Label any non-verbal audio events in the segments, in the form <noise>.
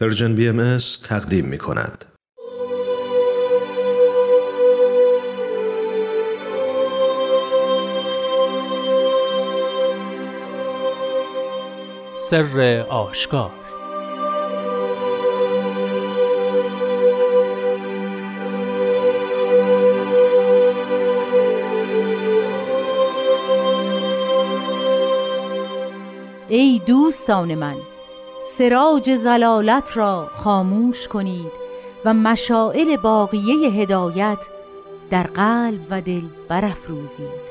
پرژن بی ام تقدیم می کند. سر آشکار ای دوستان من سراج زلالت را خاموش کنید و مشائل باقیه هدایت در قلب و دل برافروزید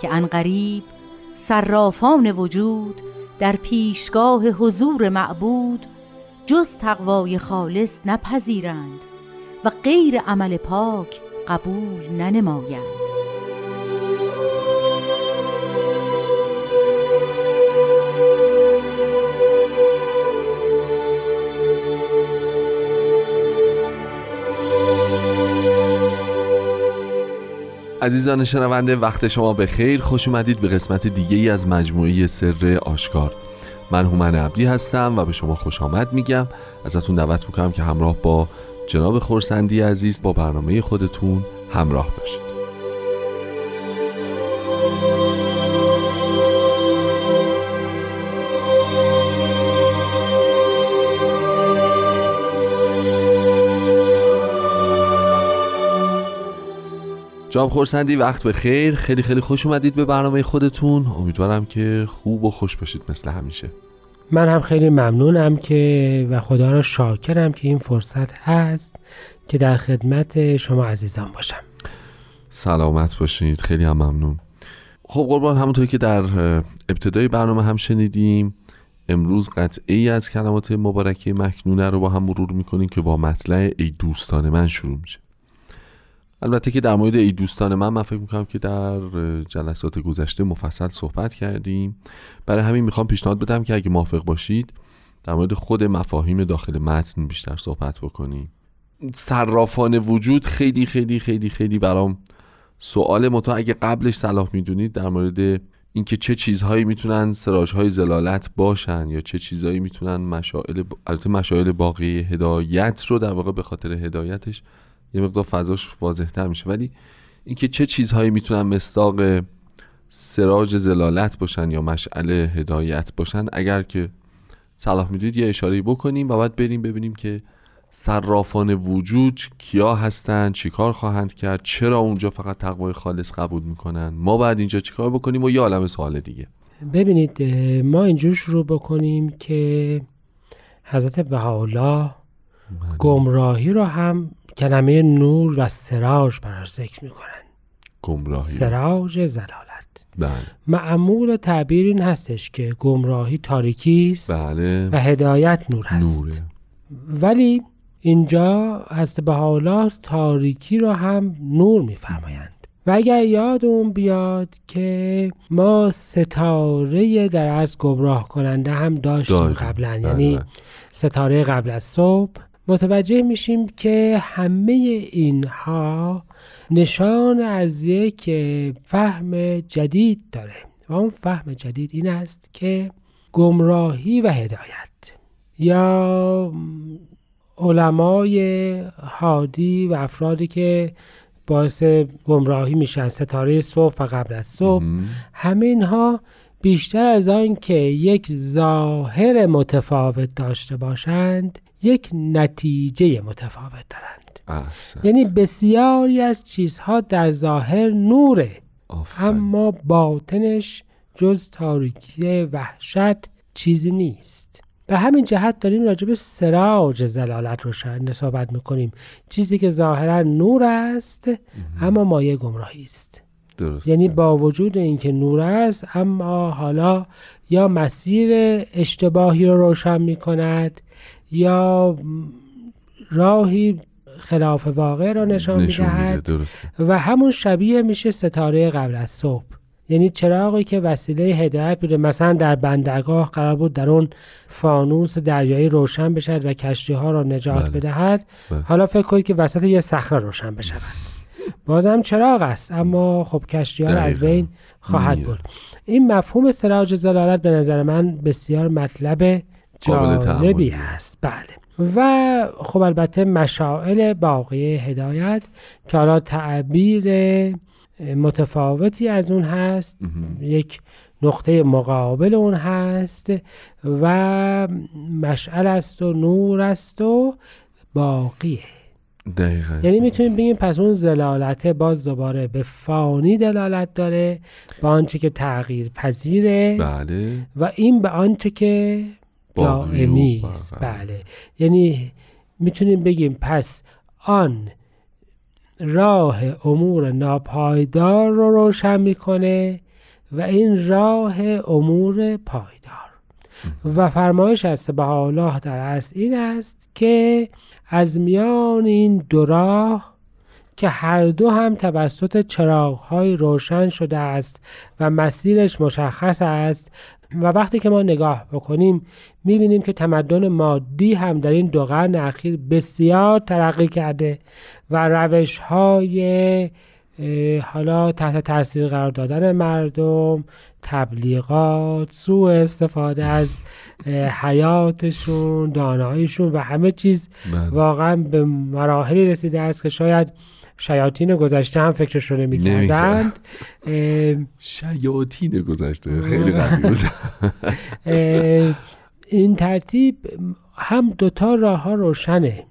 که انقریب صرافان وجود در پیشگاه حضور معبود جز تقوای خالص نپذیرند و غیر عمل پاک قبول ننمایند. عزیزان شنونده وقت شما به خیر. خوش اومدید به قسمت دیگه ای از مجموعه سر آشکار. من هومن عبدی هستم و به شما خوش آمد میگم. ازتون دعوت می‌کنم که همراه با جناب خورسندی عزیز با برنامه خودتون همراه باشید. جام خورسندی وقت به خیر. خیلی خیلی خوش اومدید به برنامه خودتون. امیدوارم که خوب و خوش باشید مثل همیشه. من هم خیلی ممنونم که و خدا را شاکرم که این فرصت هست که در خدمت شما عزیزان باشم. سلامت باشید. خیلی هم ممنون. خب قربان همونطور که در ابتدای برنامه هم شنیدیم امروز قطعه ای از کلمات مبارکه مکنونه رو با هم مرور می‌کنیم که با مطلع ای دوستان من شروع میشه. البته که در مورد ای دوستان من من فکر می‌کنم که در جلسات گذشته مفصل صحبت کردیم. برای همین می‌خوام پیشنهاد بدم که اگه موافق باشید در مورد خود مفاهیم داخل متن بیشتر صحبت بکنیم. صرافان وجود خیلی خیلی خیلی خیلی برام سوال متا اگه قبلش صلاح می‌دونید در مورد اینکه چه چیزهایی می‌تونن سراجهای زلالت باشن یا چه چیزهایی می‌تونن مشائل البته مشائل باقی هدایت رو در واقع به خاطر هدایتش یه مقدار فضاش واضح تر میشه. ولی اینکه چه چیزهایی می‌تونن مستاق سراج زلالت باشن یا مشعل هدایت باشن اگر که صلاح می‌دید یه اشاره بکنیم و بعد بریم ببینیم که صرافان وجود کیا هستن چیکار خواهند کرد چرا اونجا فقط تقوای خالص قبول می‌کنن. ما بعد اینجا چیکار بکنیم و یه عالم سوال دیگه. ببینید ما اینجور شروع بکنیم که حضرت بهاءالله گمراهی رو هم کلمه نور و سراج براش ذکر می‌کنن گمراهی. سراج زلالت. بله. معمول تعبیر این هستش که گمراهی تاریکی است بله. و هدایت نور هست نوره. ولی اینجا حضرت بهاءالله تاریکی رو هم نور میفرمایند. و اگر یادمون بیاد که ما ستاره در از گمراه کننده هم داشتیم. قبلا. بله، یعنی بله. ستاره قبل از صبح متوجه میشیم که همه اینها نشان از یک فهم جدید داره و اون فهم جدید این است که گمراهی و هدایت یا علمای هادی و افرادی که باعث گمراهی میشن ستاره صبح و قبل از صبح. همه اینها بیشتر از آن که یک ظاهر متفاوت داشته باشند یک نتیجه متفاوت دارند. احسن یعنی بسیاری از چیزها در ظاهر نوره آفرین. اما باطنش جز تاریکی وحشت چیزی نیست. به همین جهت داریم راجع به سراج زلالت رو صحبت می‌کنیم. چیزی که ظاهرا نور است اما مایه گمراهی است. درست یعنی با وجود اینکه نور است اما حالا یا مسیر اشتباهی رو روشن می کند یا راهی خلاف واقع را نشان می نشون میده دهد درسته و همون شبیه میشه ستاره قبل از صبح یعنی چراغی که وسیله هدایت بوده مثلا در بندرگاه قرار بود در اون فانوس دریایی روشن بشد و کشتی ها را نجات بله. بدهد بله. حالا فکر کنید که وسط یه صخره روشن بشود بازم چراغ است اما خب کشتی ها را از. بین خواهد. برد این مفهوم سراج زلالت به نظر من بسیار مطلب قابل جالبی. هست. بله. و خب البته مشائل باقی هدایت که حالا تعبیر متفاوتی از اون هست. یک نقطه مقابل اون هست و مشعل است و نور است و باقیه دقیقا. یعنی می‌تونیم بگیم پس اون زلالته باز دوباره به فانی دلالت داره به آنچه که تغییر پذیره بله. و این به آنچه که دائمی است بله. یعنی می‌تونیم بگیم پس آن راه امور ناپایدار رو روشن می‌کنه و این راه امور پایدار. و فرمایش از الله در اصل این است که از میان این دو راه که هر دو هم توسط چراغهای روشن شده است و مسیرش مشخص است و وقتی که ما نگاه بکنیم می‌بینیم که تمدن مادی هم در این دو قرن اخیر بسیار ترقی کرده و روش های حالا تحت تاثیر قرار دادن مردم تبلیغات سوء استفاده از حیاتشون داناییشون و همه چیز بله. واقعا به مراحلی رسیده است که شاید شیاطین گذشته هم فکرش رو نمی‌کردند. شیاطین گذشته خیلی قوی <laughs> این ترتیب هم دوتا راه ها روشنه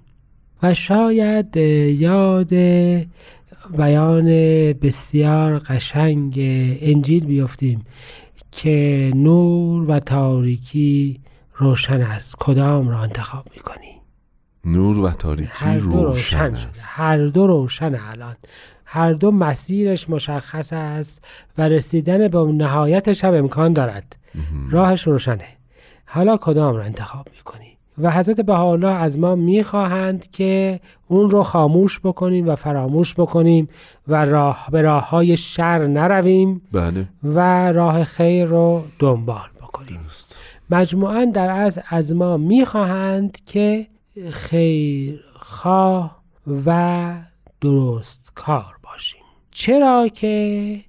و شاید یاد بیان بسیار قشنگ انجیل بیفتیم که نور و تاریکی روشن است. کدام را انتخاب می‌کنی؟ نور و تاریکی هر دو روشن روشن شده. هر دو روشن الان. هر دو مسیرش مشخص است و رسیدن به نهایتش هم امکان دارد. راهش روشنه. حالا کدام را انتخاب می‌کنی؟ و حضرت بهاءالله از ما می‌خواهند که اون رو خاموش بکنیم و فراموش بکنیم و راه به راه های شر نرویم بله. و راه خیر رو دنبال بکنیم. درست. مجموعا در از از ما می‌خواهند که خیرخواه و درست کار باشیم. چرا که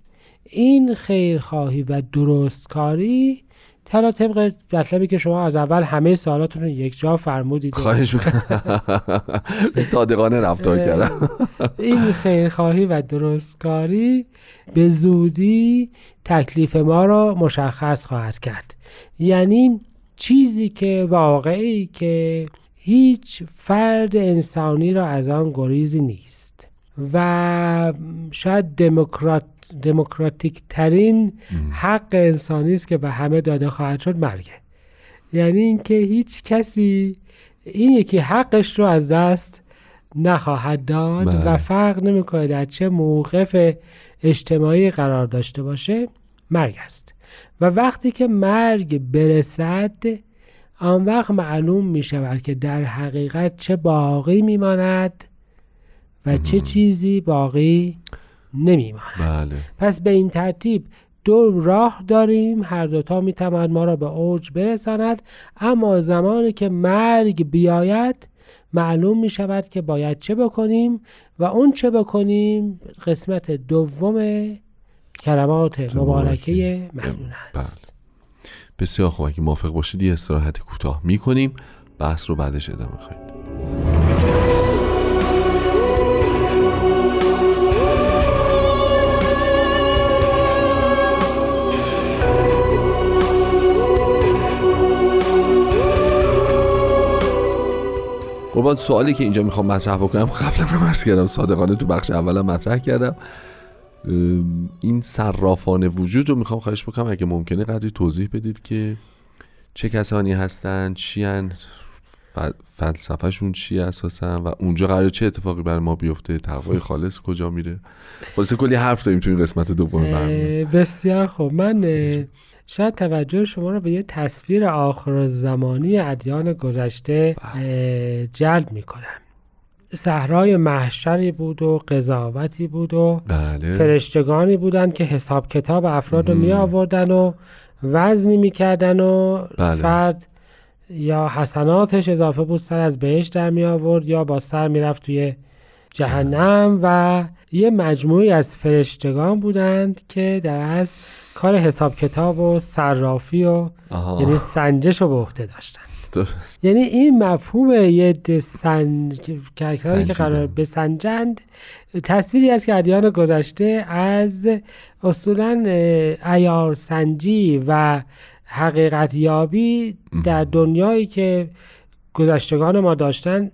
این خیرخواهی و درست کاری تلا طبق مطلبی که شما از اول همه سوالاتون رو یک جا فرمودید. خواهش می‌کنم. صادقانه رفتار کردم. این خیرخواهی و درستکاری به زودی تکلیف ما را مشخص خواهد کرد. یعنی چیزی که واقعی که هیچ فرد انسانی را از آن گریزی نیست. و شاید دموکرات دموکراتیک ترین حق انسانی است که به همه داده خواهد شد مرگه یعنی اینکه هیچ کسی این یکی حقش رو از دست نخواهد داد بله. و فرق نمی‌کنه در چه موقف اجتماعی قرار داشته باشه مرگ است. و وقتی که مرگ برسد آن وقت معلوم می شود که در حقیقت چه باقی میماند و چه چیزی باقی نمیماند. بله. پس به این ترتیب دو راه داریم. هر دوتا می‌تواند ما را به اوج برساند. اما زمانی که مرگ بیاید معلوم می شود که باید چه بکنیم و اون چه بکنیم قسمت دوم کلمات مبارکه مکنون است. بسیار خوب اگه موافق باشید یه استراحت کوتاه می‌کنیم. بحث رو بعدش ادامه خواهیم قربان سوالی که اینجا می‌خوام مطرح بکنم. قبلا هم عرض کردم صادقانه تو بخش اولم مطرح کردم. این صرافان وجود رو می‌خوام خواهش بکنم اگه ممکنه قدری توضیح بدید که چه کسانی هستن چیان فلسفهشون چیه اساسا و اونجا قرار چه اتفاقی بر ما بیفته تقوای خالص کجا میره؟ خلاصه کلی حرف داریم تو این قسمت دوم بسیار خوب. من شاید توجه شما رو به یه تصویر آخر زمانی ادیان گذشته اه، جلب می کنم صحرای محشری بود و قضاوتی بود و بله فرشتگانی بودند که حساب کتاب افراد رو می آوردن و وزنی می کردن و بله. فرد یا حسناتش اضافه بود سر از بهش در می آورد یا با سر می رفت توی جهنم و یه مجموعی از فرشتگان بودند که در از کار حساب کتاب و صرافی و. یعنی سنجش رو به عهده داشتند درست یعنی این مفهوم یه سن که. قرار بسنجند تصویری است که ادیان گذشته از اصولا اه، عیار سنجی و حقیقت یابی در دنیایی که گذشتگان ما داشتن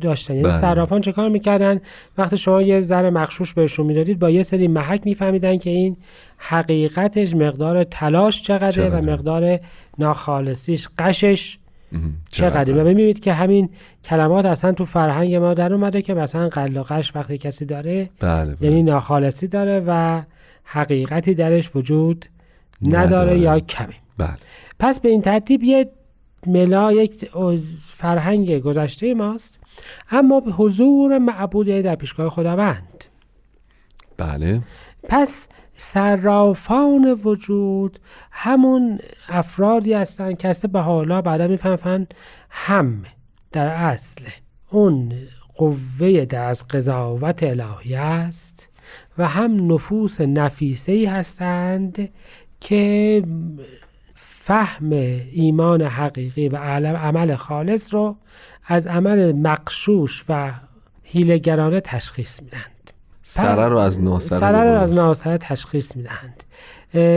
داشتن یعنی بله. صرافان چه کار می‌کردن وقتی شما یه ذره مخشوش بهشون می‌دادید با یه سری محک میفهمیدن که این حقیقتش مقدار تلاش چقدره, چقدره. و مقدار ناخالصیش قشش. چقدر؟ و ببینید که همین کلمات اصلا تو فرهنگ ما در اومده که مثلا قل و قش وقتی کسی داره بله بله. یعنی ناخالصی داره و حقیقتی درش وجود نداره, نداره. یا کمی بله. پس به این ترتیب یه ملا یک فرهنگ گذشته ماست اما به حضور معبود در پیشگاه خداوند. بله. پس صرافان وجود همون افرادی هستند که به حالا بعدا می‌فهمن هم در اصل اون قوه در از قضاوت الهی است و هم نفوس نفیسه ای هستند که فهم ایمان حقیقی و عمل خالص رو از عمل مقشوش و هیلگرانه تشخیص میدند سره رو از ناسره سره رو از درست. ناسره تشخیص می‌دهند.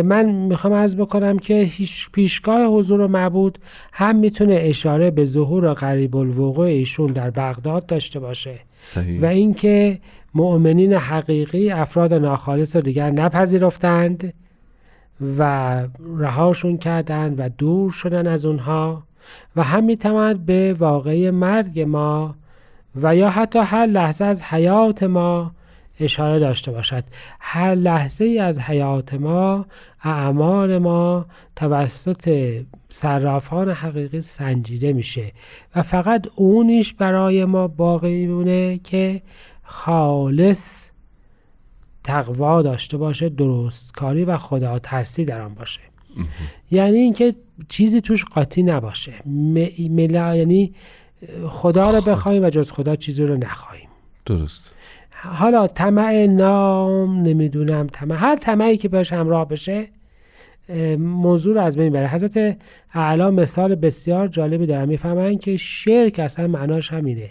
من می‌خوام عرض بکنم که هیچ پیشگاه حضور معبود هم می‌تونه اشاره به ظهور قریب الوقوع ایشون در بغداد داشته باشه. صحیح. و اینکه مؤمنین حقیقی افراد ناخالص رو دیگر نپذیرفتند و رهاشون کردند و دور شدن از اونها و هم می‌تواند به واقعی مرگ ما و یا حتی هر لحظه از حیات ما اشاره داشته باشد. هر لحظه ای از حیات ما اعمال ما توسط صرافان حقیقی سنجیده میشه و فقط اونیش برای ما باقی میمونه که خالص تقوا داشته باشه درست کاری و خدا ترسی در آن باشه. یعنی اینکه چیزی توش قاطی نباشه. ملا یعنی خدا رو بخوایم و جز خدا چیزی رو نخواهیم. درست. حالا طمع نام نمی‌دونم طمع هر طمعی که بهش همراه بشه موضوع رو از بین بره حضرت اعلا مثال بسیار جالبی دارن. می‌فهمن که شرک اصلا معناش همینه.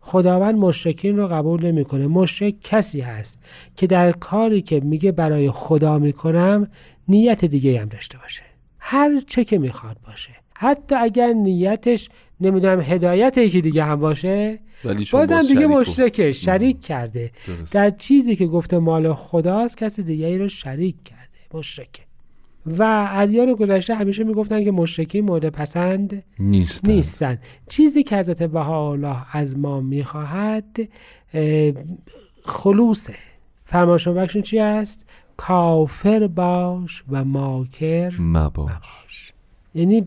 خداوند مشرکین رو قبول نمی‌کنه. مشرک کسی هست که در کاری که میگه برای خدا می‌کنم نیت دیگه هم داشته باشه. هر چه که می‌خواد باشه. حتی اگر نیتش نمی‌دونم هدایت یکی دیگه هم باشه. ولی چون بازم باز دیگه مشرکه شریک کرده. درست. در چیزی که گفته مال خداست کسی دیگری رو شریک کرده. مشرکه. و ادیان گذشته همیشه می‌گفتن که مشرکین مورد پسند نیستن. نیستن. چیزی که حضرت بهاءالله از ما می‌خواهد اه، خلوصه. فرماشون بخشون چی است؟ کافر باش و ماکر مباش. یعنی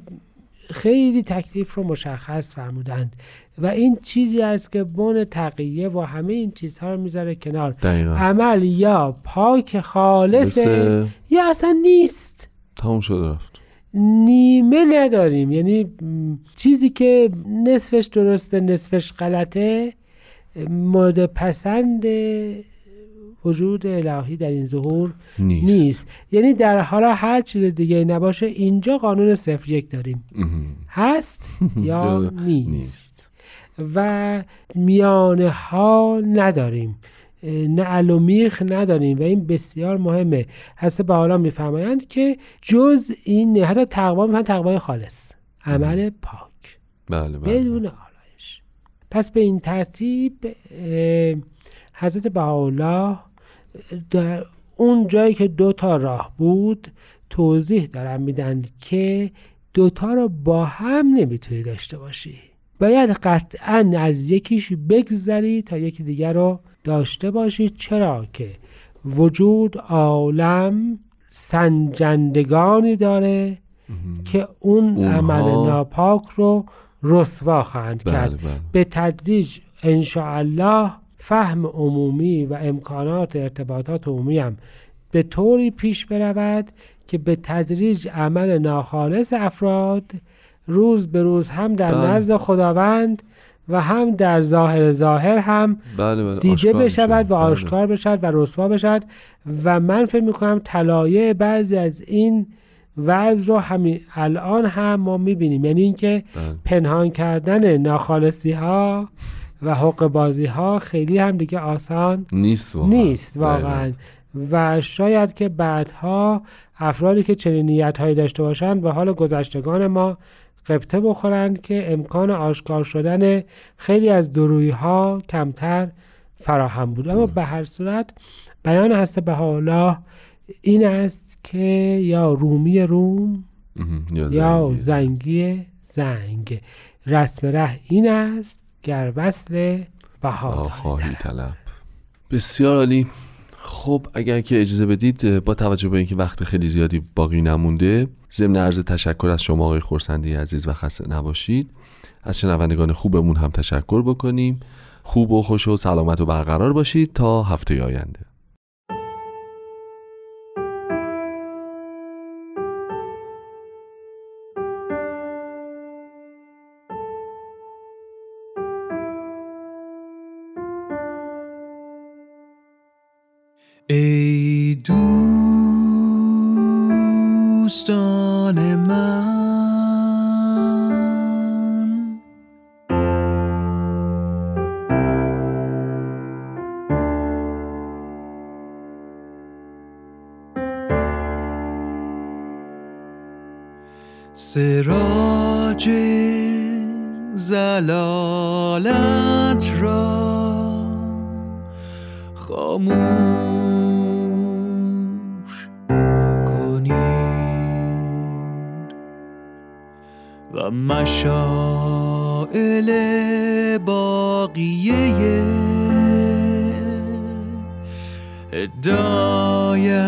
خیلی تکلیف رو مشخص فرمودند و این چیزی است که بن تقیه و همه این چیزها رو می‌ذاره کنار. دقیقا. عمل یا پاک خالصه مثل یا اصلا نیست. تموم شده رفت. نیمه نداریم. یعنی چیزی که نصفش درسته نصفش غلطه مورد پسند وجود الهی در این ظهور نیست, نیست. یعنی در حالا هر چیز دیگه نباشه اینجا قانون صفر یک داریم. هست <laughs> یا نیست؟ نیست. و میانه ها نداریم. نه علومیخ نداریم و این بسیار مهمه. هسته به حالا میفرمایند که جز این حتی تقوا می‌فهمن تقوای خالص عمل پاک. بله بله. بدون آلایش پس به این ترتیب حضرت بهاءالله در اون جایی که دو تا راه بود توضیح دارن میدن که دوتا رو با هم نمی‌تونی داشته باشی. باید قطعا از یکیش بگذری تا یکی دیگر رو داشته باشی. چرا که وجود عالم سنجندگانی داره که اون اونها- عمل ناپاک رو رسوا خواهند بله کرد. بله. به تدریج الله فهم عمومی و امکانات ارتباطات عمومی هم به طوری پیش برود که به تدریج عمل ناخالص افراد روز به روز هم در بله. نزد خداوند و هم در ظاهر ظاهر هم بله بله دیده بشود. و بله. آشکار بشود و رسوا بشود و من فکر می‌کنم طلایه بعضی از این وضع رو همین الان هم ما می‌بینیم یعنی اینکه بله. پنهان کردن ناخالصی ها و حق بازی ها خیلی هم دیگه آسان نیست واقعا نیست. واقعا و شاید که بعدها افرادی که چنین نیت هایی داشته باشند به حال گذشتگان ما قبطه بخورند که امکان آشکار شدن خیلی از درویی ها کمتر فراهم بود اما به هر صورت بیان هست به الله این است که یا رومی روم. یا. زنگی زنگ رسم ره این است گر وصل بها خواهی طلب. بسیار عالی. خب اگر که اجازه بدید با توجه به اینکه وقت خیلی زیادی باقی نمونده ضمن عرض تشکر از شما آقای خورسندی عزیز و خسته نباشید. از شنوندگان خوبمون هم تشکر بکنیم. خوب و خوش و سلامت و برقرار باشید تا هفته آینده. دوستان من. سراج زلالت را خاموش مشاعل باقیه هدایت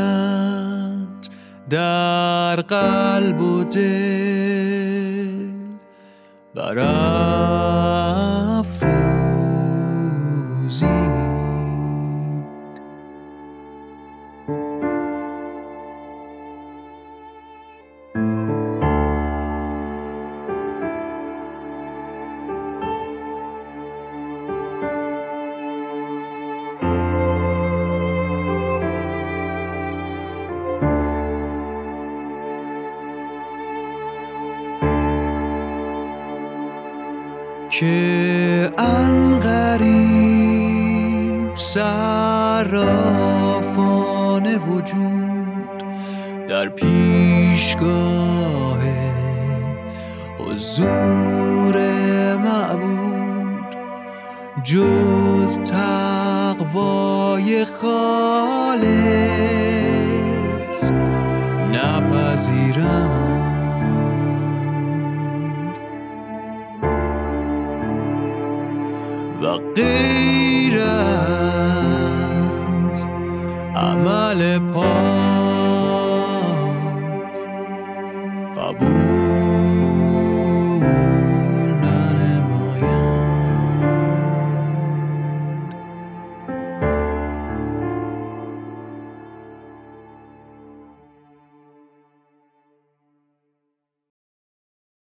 در قلب و دل برافروزید صرافان وجود در پیشگاه حضور معبود جز تقوای خالص نپذیرم و غیر از عمل پاک